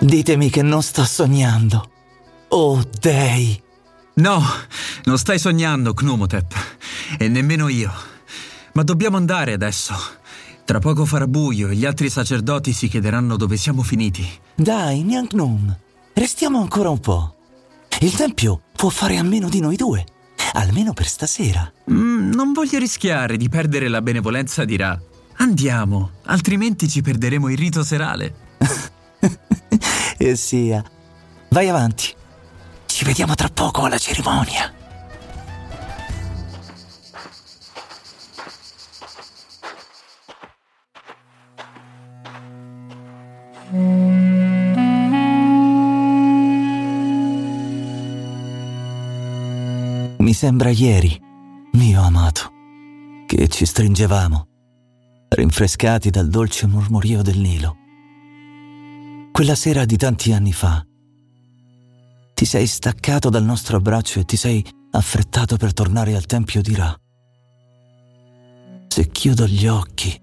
Ditemi che non sto sognando. Oh, dei! No, non stai sognando, Knumotep. E nemmeno io. Ma dobbiamo andare adesso. Tra poco farà buio e gli altri sacerdoti si chiederanno dove siamo finiti. Dai, Nyanknum, restiamo ancora un po'. Il tempio può fare a meno di noi due, almeno per stasera. Mm, non voglio rischiare di perdere la benevolenza di Ra. Andiamo, altrimenti ci perderemo il rito serale. e sia. Vai avanti. Ci vediamo tra poco alla cerimonia. Sembra ieri, mio amato, che ci stringevamo, rinfrescati dal dolce mormorio del Nilo. Quella sera di tanti anni fa. Ti sei staccato dal nostro abbraccio e ti sei affrettato per tornare al tempio di Ra. Se chiudo gli occhi,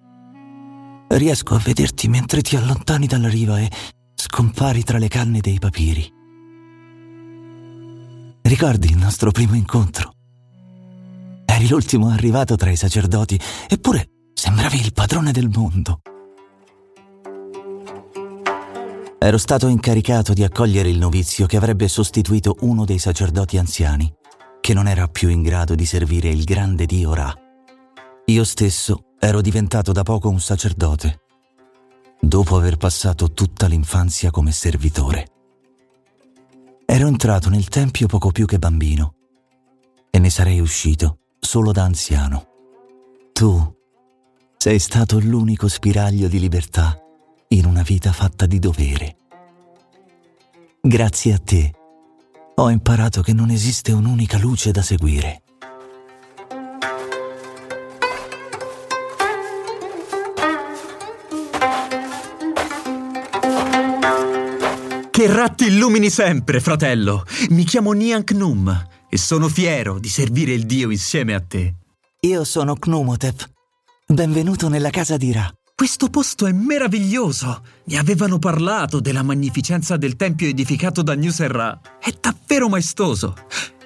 riesco a vederti mentre ti allontani dalla riva e scompari tra le canne dei papiri. Ricordi il nostro primo incontro? Eri l'ultimo arrivato tra i sacerdoti, eppure sembravi il padrone del mondo. Ero stato incaricato di accogliere il novizio che avrebbe sostituito uno dei sacerdoti anziani, che non era più in grado di servire il grande Dio Ra. Io stesso ero diventato da poco un sacerdote, dopo aver passato tutta l'infanzia come servitore. Ero entrato nel tempio poco più che bambino e ne sarei uscito solo da anziano. Tu sei stato l'unico spiraglio di libertà in una vita fatta di dovere. Grazie a te ho imparato che non esiste un'unica luce da seguire. Che ratti illumini sempre, fratello! Mi chiamo Niank Num e sono fiero di servire il Dio insieme a te. Io sono Knumotep. Benvenuto nella casa di Ra. Questo posto è meraviglioso! Mi avevano parlato della magnificenza del tempio edificato da Nusserra. È davvero maestoso!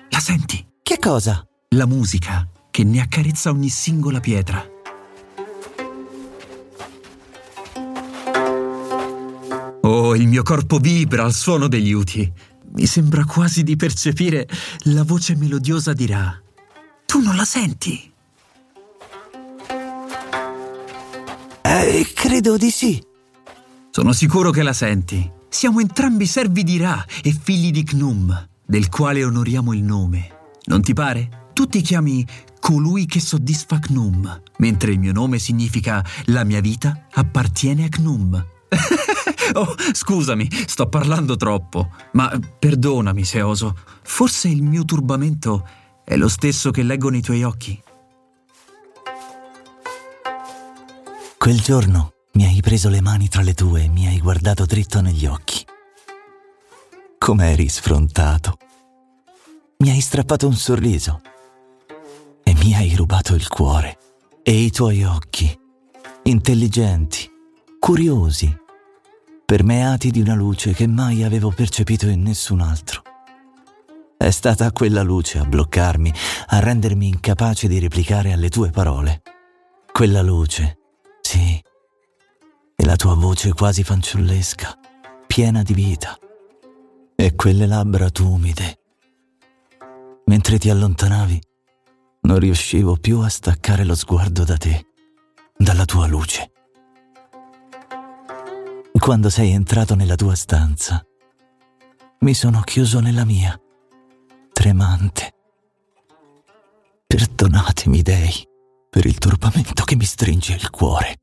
La senti? Che cosa? La musica che ne accarezza ogni singola pietra. Il mio corpo vibra al suono degli uti. Mi sembra quasi di percepire la voce melodiosa di Ra. Tu non la senti? Eh, credo di sì. Sono sicuro che la senti. Siamo entrambi servi di Ra e figli di Knum, del quale onoriamo il nome. Non ti pare? Tu ti chiami colui che soddisfa Knum, mentre il mio nome significa la mia vita appartiene a Knum. oh, scusami, sto parlando troppo, ma perdonami se oso. Forse il mio turbamento è lo stesso che leggo nei tuoi occhi. Quel giorno mi hai preso le mani tra le tue e mi hai guardato dritto negli occhi. Com'eri sfrontato. Mi hai strappato un sorriso e mi hai rubato il cuore e i tuoi occhi, intelligenti, curiosi, permeati di una luce che mai avevo percepito in nessun altro. È stata quella luce a bloccarmi, a rendermi incapace di replicare alle tue parole. Quella luce, sì, e la tua voce quasi fanciullesca, piena di vita, e quelle labbra tumide. Mentre ti allontanavi, non riuscivo più a staccare lo sguardo da te, dalla tua luce. Quando sei entrato nella tua stanza, mi sono chiuso nella mia, tremante. Perdonatemi, dei, per il turbamento che mi stringe il cuore.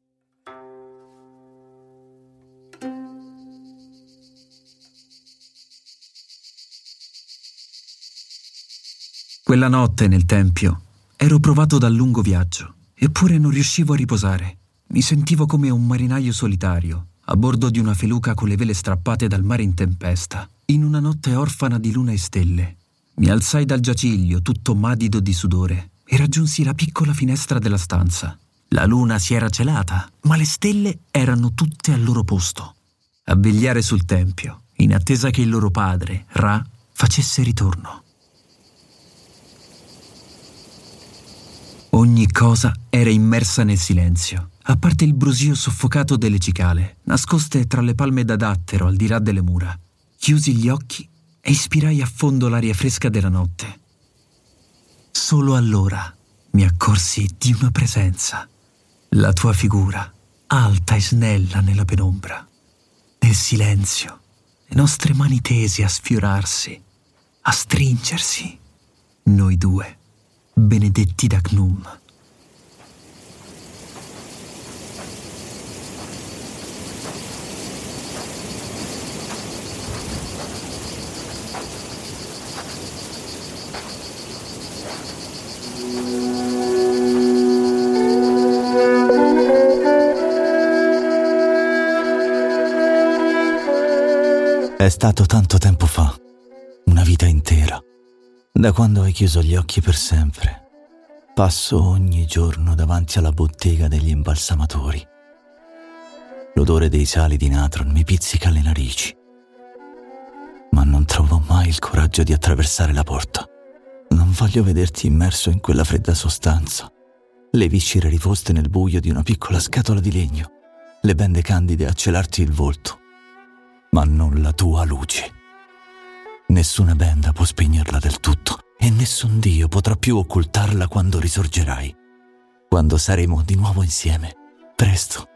Quella notte nel tempio ero provato dal lungo viaggio, eppure non riuscivo a riposare. Mi sentivo come un marinaio solitario, a bordo di una feluca con le vele strappate dal mare in tempesta, in una notte orfana di luna e stelle. Mi alzai dal giaciglio, tutto madido di sudore, e raggiunsi la piccola finestra della stanza. La luna si era celata, ma le stelle erano tutte al loro posto. A vegliare sul tempio, in attesa che il loro padre, Ra, facesse ritorno. Ogni cosa era immersa nel silenzio, a parte il brusio soffocato delle cicale, nascoste tra le palme da dattero al di là delle mura. Chiusi gli occhi e ispirai a fondo l'aria fresca della notte. Solo allora mi accorsi di una presenza, la tua figura, alta e snella nella penombra, nel silenzio, le nostre mani tese a sfiorarsi, a stringersi, noi due benedetti da Gnum. È stato tanto tempo fa, da quando hai chiuso gli occhi per sempre, passo ogni giorno davanti alla bottega degli imbalsamatori. L'odore dei sali di natron mi pizzica le narici, ma non trovo mai il coraggio di attraversare la porta. Non voglio vederti immerso in quella fredda sostanza, le viscere riposte nel buio di una piccola scatola di legno, le bende candide a celarti il volto, ma non la tua luce. Nessuna benda può spegnerla del tutto e nessun Dio potrà più occultarla quando risorgerai, quando saremo di nuovo insieme, presto.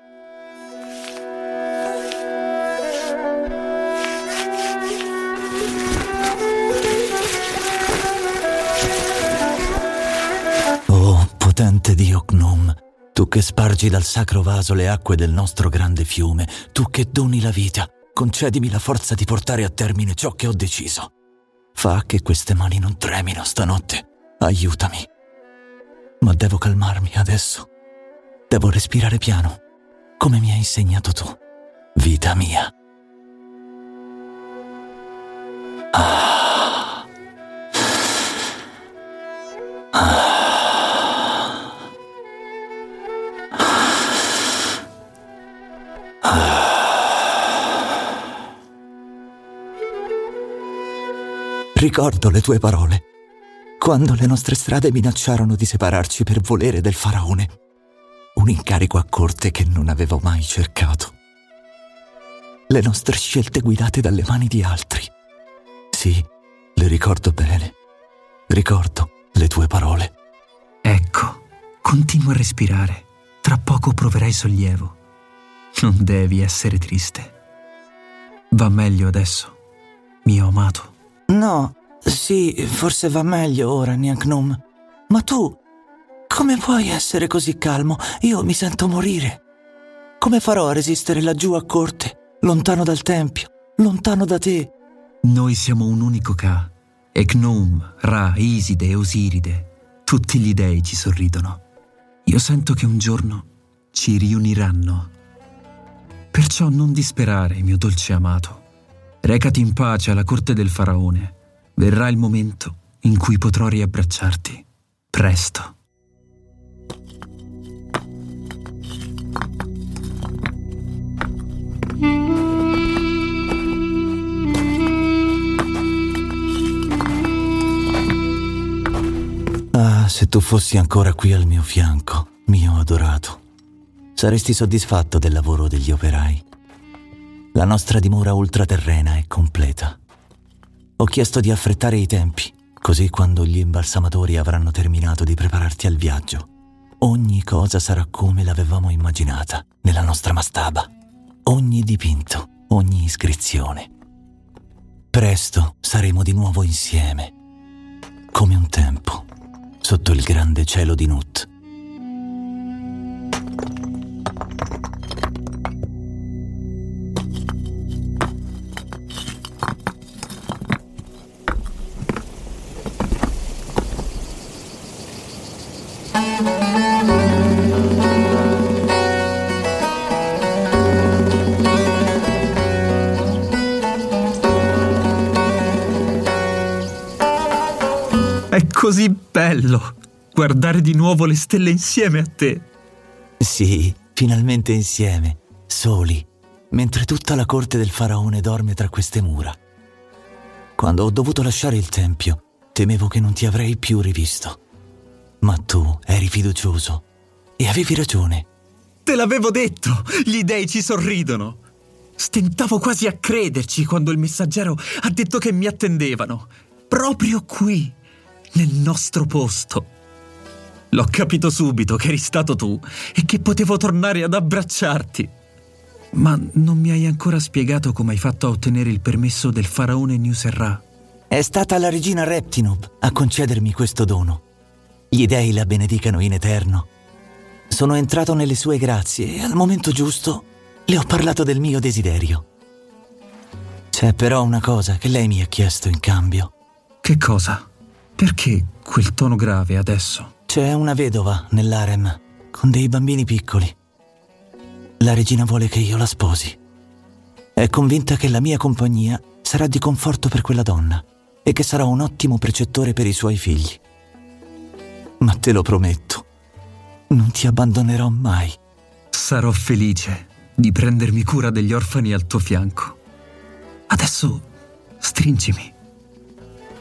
Oh, potente Dio Gnome, tu che spargi dal sacro vaso le acque del nostro grande fiume, tu che doni la vita, concedimi la forza di portare a termine ciò che ho deciso. Fa che queste mani non tremino stanotte. Aiutami. Ma devo calmarmi adesso. Devo respirare piano, come mi hai insegnato tu. Vita mia. Ricordo le tue parole, quando le nostre strade minacciarono di separarci per volere del faraone. Un incarico a corte che non avevo mai cercato. Le nostre scelte guidate dalle mani di altri. Sì, le ricordo bene. Ricordo le tue parole. Ecco, continua a respirare. Tra poco proverai sollievo. Non devi essere triste. Va meglio adesso, mio amato. No, sì, forse va meglio ora, Niagnum. Ma tu, come puoi essere così calmo? Io mi sento morire. Come farò a resistere laggiù a corte, lontano dal tempio, lontano da te? Noi siamo un unico Ka. E Gnum, Ra, Iside e Osiride, tutti gli dei ci sorridono. Io sento che un giorno ci riuniranno. Perciò non disperare, mio dolce amato. Recati in pace alla corte del faraone. Verrà il momento in cui potrò riabbracciarti. Presto. Ah, se tu fossi ancora qui al mio fianco, mio adorato, saresti soddisfatto del lavoro degli operai. La nostra dimora ultraterrena è completa. Ho chiesto di affrettare i tempi, così quando gli imbalsamatori avranno terminato di prepararti al viaggio, ogni cosa sarà come l'avevamo immaginata nella nostra mastaba. Ogni dipinto, ogni iscrizione. Presto saremo di nuovo insieme, come un tempo, sotto il grande cielo di Nut. Così bello guardare di nuovo le stelle insieme a te. Sì, finalmente insieme, soli, mentre tutta la corte del faraone dorme tra queste mura. Quando ho dovuto lasciare il tempio, temevo che non ti avrei più rivisto. Ma tu eri fiducioso e avevi ragione. Te l'avevo detto, gli dei ci sorridono. Stentavo quasi a crederci quando il messaggero ha detto che mi attendevano, proprio qui, nel nostro posto. L'ho capito subito che eri stato tu e che potevo tornare ad abbracciarti. Ma non mi hai ancora spiegato come hai fatto a ottenere il permesso del faraone Nusserra. È stata la regina Reptinub a concedermi questo dono. Gli dei la benedicano in eterno. Sono entrato nelle sue grazie e al momento giusto le ho parlato del mio desiderio. C'è però una cosa che lei mi ha chiesto in cambio. Che cosa? Perché quel tono grave adesso? C'è una vedova nell'arem con dei bambini piccoli. La regina vuole che io la sposi. È convinta che la mia compagnia sarà di conforto per quella donna e che sarò un ottimo precettore per i suoi figli. Ma te lo prometto, non ti abbandonerò mai. Sarò felice di prendermi cura degli orfani al tuo fianco. Adesso stringimi.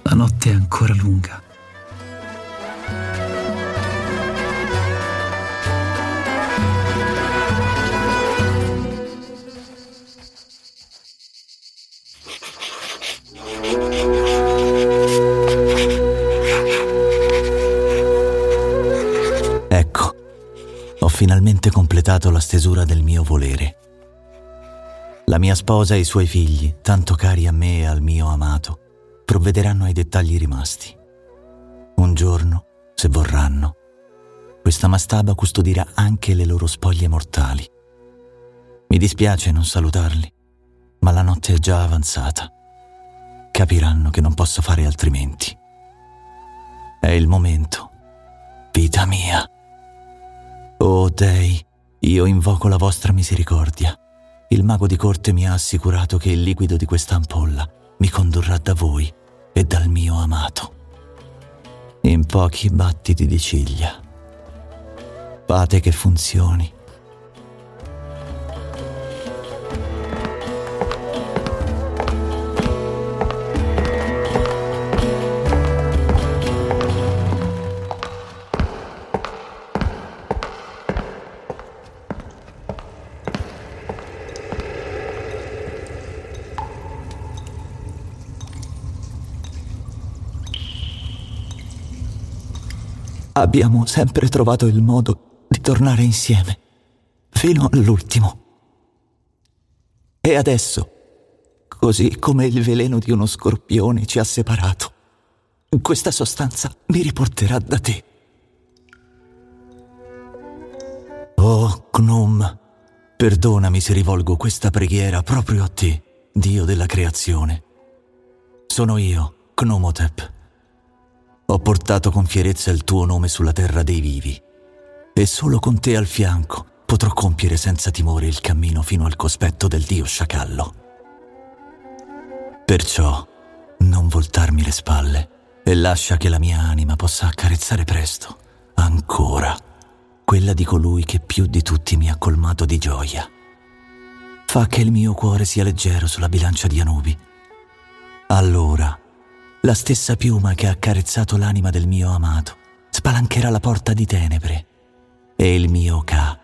La notte è ancora lunga. finalmente completato la stesura del mio volere. La mia sposa e i suoi figli, tanto cari a me e al mio amato, provvederanno ai dettagli rimasti. Un giorno, se vorranno, questa mastaba custodirà anche le loro spoglie mortali. Mi dispiace non salutarli, ma la notte è già avanzata. Capiranno che non posso fare altrimenti. È il momento, vita mia. Oh dei, io invoco la vostra misericordia. Il mago di corte mi ha assicurato che il liquido di questa ampolla mi condurrà da voi e dal mio amato. In pochi battiti di ciglia. Fate che funzioni. Abbiamo sempre trovato il modo di tornare insieme, fino all'ultimo. E adesso, così come il veleno di uno scorpione ci ha separato, questa sostanza mi riporterà da te. Oh, Gnum, perdonami se rivolgo questa preghiera proprio a te, Dio della creazione. Sono io, Gnomotep ho portato con fierezza il tuo nome sulla terra dei vivi e solo con te al fianco potrò compiere senza timore il cammino fino al cospetto del dio sciacallo. Perciò non voltarmi le spalle e lascia che la mia anima possa accarezzare presto, ancora, quella di colui che più di tutti mi ha colmato di gioia. Fa che il mio cuore sia leggero sulla bilancia di Anubi. Allora la stessa piuma che ha accarezzato l'anima del mio amato spalancherà la porta di tenebre e il mio Ka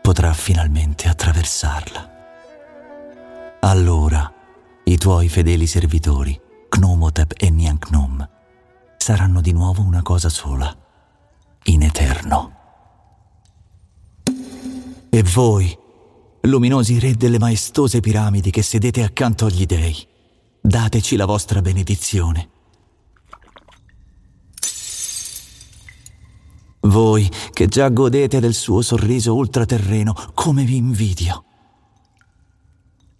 potrà finalmente attraversarla. Allora i tuoi fedeli servitori, Knomotep e Nyanknum, saranno di nuovo una cosa sola, in eterno. E voi, luminosi re delle maestose piramidi che sedete accanto agli dei, dateci la vostra benedizione Voi che già godete del suo sorriso ultraterreno, come vi invidio.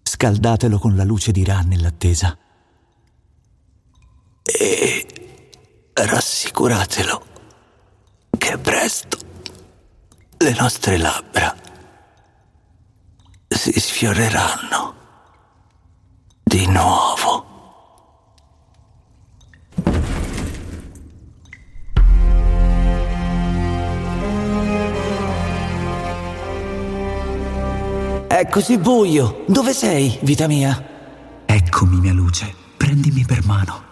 Scaldatelo con la luce di Ra nell'attesa. E rassicuratelo che presto le nostre labbra si sfioreranno di nuovo. È così buio. Dove sei, vita mia? Eccomi, mia luce. Prendimi per mano.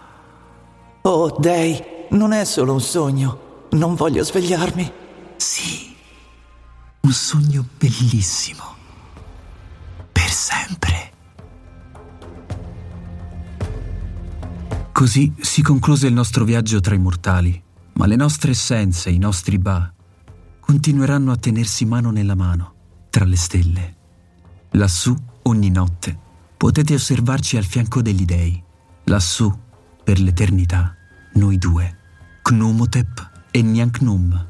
Oh, Dei, non è solo un sogno. Non voglio svegliarmi. Sì, un sogno bellissimo. Per sempre. Così si concluse il nostro viaggio tra i mortali, ma le nostre essenze, i nostri ba, continueranno a tenersi mano nella mano, tra le stelle. Lassù, ogni notte, potete osservarci al fianco degli dei. Lassù, per l'eternità, noi due, Knumotep e Nyanknum,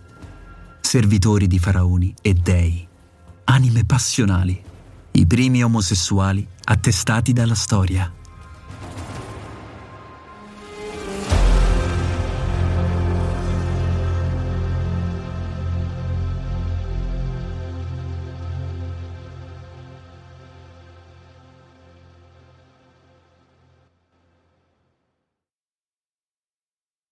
servitori di faraoni e dei, anime passionali, i primi omosessuali attestati dalla storia.